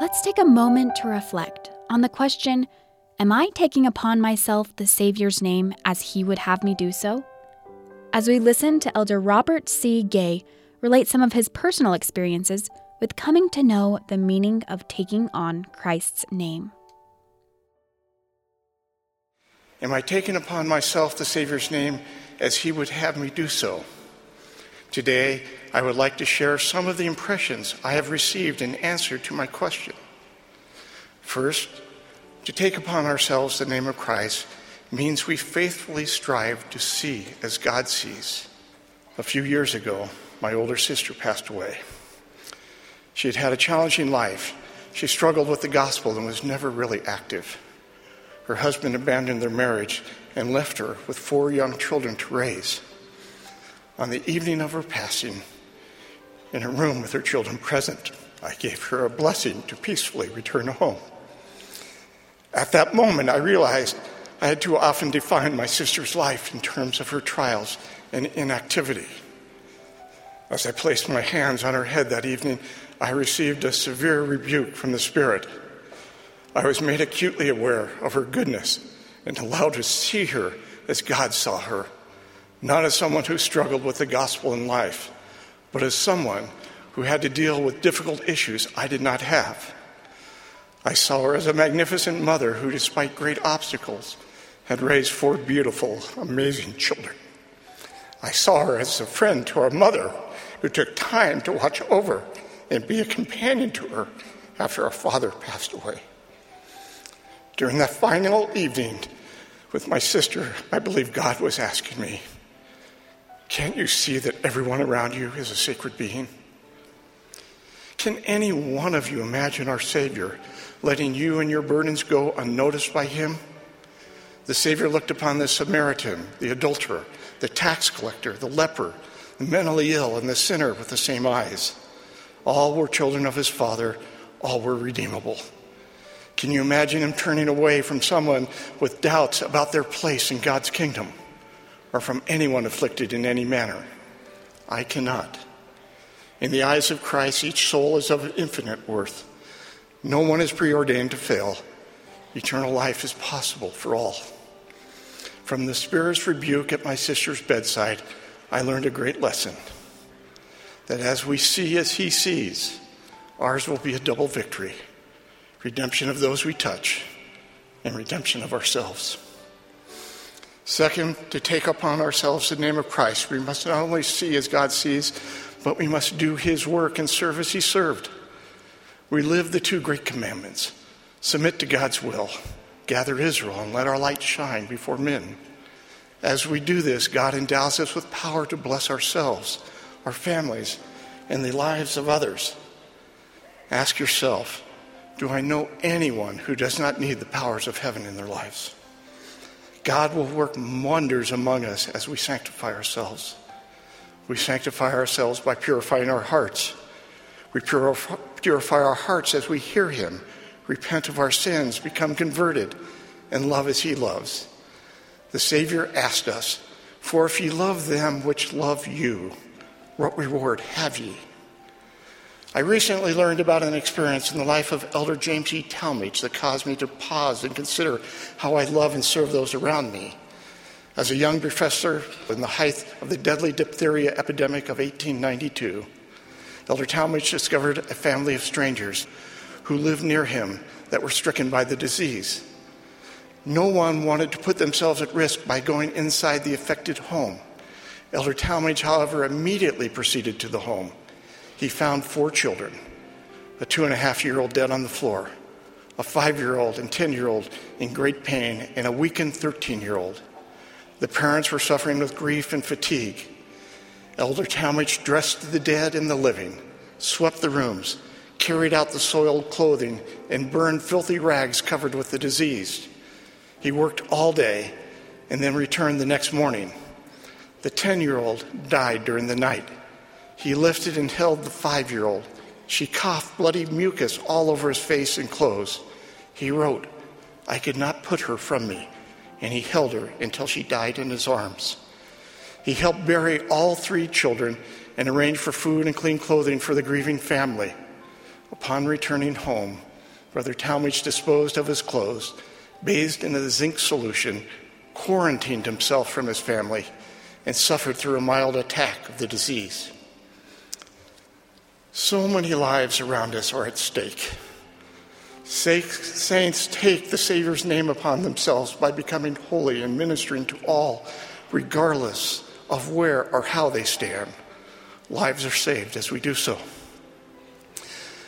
let's take a moment to reflect on the question Am I taking upon myself the Savior's name as He would have me do so? As we listen to Elder Robert C. Gay relate some of his personal experiences with coming to know the meaning of taking on Christ's name. Am I taking upon myself the Savior's name as He would have me do so? Today, I would like to share some of the impressions I have received in answer to my question. First, to take upon ourselves the name of Christ means we faithfully strive to see as God sees. A few years ago, my older sister passed away. She had had a challenging life. She struggled with the gospel and was never really active. Her husband abandoned their marriage and left her with four young children to raise. On the evening of her passing, in her room with her children present, I gave her a blessing to peacefully return home. At that moment, I realized I had too often defined my sister's life in terms of her trials and inactivity. As I placed my hands on her head that evening, I received a severe rebuke from the Spirit. I was made acutely aware of her goodness and allowed to see her as God saw her, not as someone who struggled with the gospel in life, but as someone who had to deal with difficult issues I did not have. I saw her as a magnificent mother who, despite great obstacles, had raised four beautiful, amazing children. I saw her as a friend to our mother who took time to watch over and be a companion to her after our father passed away. During that final evening with my sister, I believe God was asking me, Can't you see that everyone around you is a sacred being? Can any one of you imagine our Savior letting you and your burdens go unnoticed by him? The Savior looked upon the Samaritan, the adulterer, the tax collector, the leper, the mentally ill, and the sinner with the same eyes. All were children of his Father, all were redeemable. Can you imagine him turning away from someone with doubts about their place in God's kingdom or from anyone afflicted in any manner? I cannot. In the eyes of Christ, each soul is of infinite worth. No one is preordained to fail. Eternal life is possible for all. From the Spirit's rebuke at my sister's bedside, I learned a great lesson that as we see as He sees, ours will be a double victory redemption of those we touch and redemption of ourselves. Second, to take upon ourselves the name of Christ, we must not only see as God sees, but we must do His work and serve as He served. We live the two great commandments submit to God's will, gather Israel, and let our light shine before men. As we do this, God endows us with power to bless ourselves, our families, and the lives of others. Ask yourself Do I know anyone who does not need the powers of heaven in their lives? God will work wonders among us as we sanctify ourselves. We sanctify ourselves by purifying our hearts we purify our hearts as we hear Him, repent of our sins, become converted, and love as He loves. The Savior asked us, For if ye love them which love you, what reward have ye? I recently learned about an experience in the life of Elder James E. Talmage that caused me to pause and consider how I love and serve those around me. As a young professor in the height of the deadly diphtheria epidemic of 1892, Elder Talmage discovered a family of strangers who lived near him that were stricken by the disease. No one wanted to put themselves at risk by going inside the affected home. Elder Talmage, however, immediately proceeded to the home. He found four children a two and a half year old dead on the floor, a five year old and 10 year old in great pain, and a weakened 13 year old. The parents were suffering with grief and fatigue. Elder Talmage dressed the dead and the living, swept the rooms, carried out the soiled clothing, and burned filthy rags covered with the diseased. He worked all day and then returned the next morning. The 10 year old died during the night. He lifted and held the five year old. She coughed bloody mucus all over his face and clothes. He wrote, I could not put her from me, and he held her until she died in his arms. He helped bury all three children and arranged for food and clean clothing for the grieving family. Upon returning home, Brother Talmage disposed of his clothes, bathed in a zinc solution, quarantined himself from his family, and suffered through a mild attack of the disease. So many lives around us are at stake. Saints take the Savior's name upon themselves by becoming holy and ministering to all, regardless of where or how they stand. Lives are saved as we do so.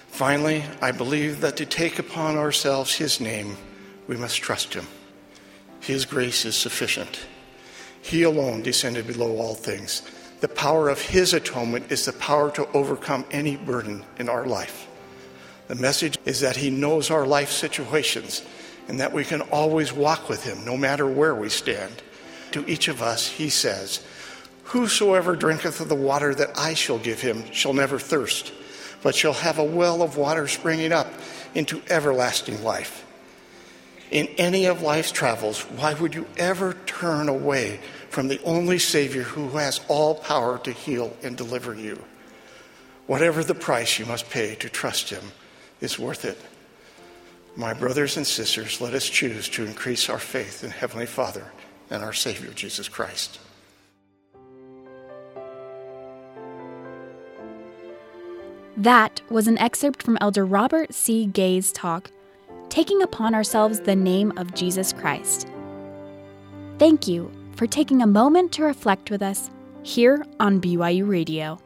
Finally, I believe that to take upon ourselves His name, we must trust Him. His grace is sufficient. He alone descended below all things. The power of His atonement is the power to overcome any burden in our life. The message is that He knows our life situations and that we can always walk with Him no matter where we stand. To each of us, He says, Whosoever drinketh of the water that I shall give him shall never thirst, but shall have a well of water springing up into everlasting life. In any of life's travels, why would you ever turn away from the only Savior who has all power to heal and deliver you? Whatever the price you must pay to trust Him is worth it. My brothers and sisters, let us choose to increase our faith in Heavenly Father and our Savior, Jesus Christ. That was an excerpt from Elder Robert C. Gay's talk, Taking Upon Ourselves the Name of Jesus Christ. Thank you for taking a moment to reflect with us here on BYU Radio.